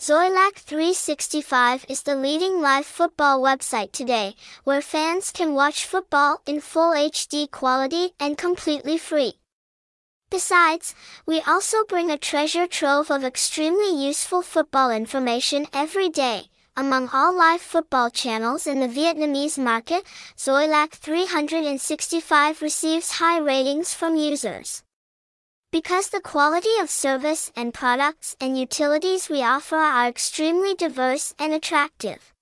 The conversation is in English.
Xoilac 365 is the leading live football website today, where fans can watch football in full HD quality and completely free. Besides, we also bring a treasure trove of extremely useful football information every day. Among all live football channels in the Vietnamese market, Xoilac 365 receives high ratings from users. Because the quality of service and products and utilities we offer are extremely diverse and attractive.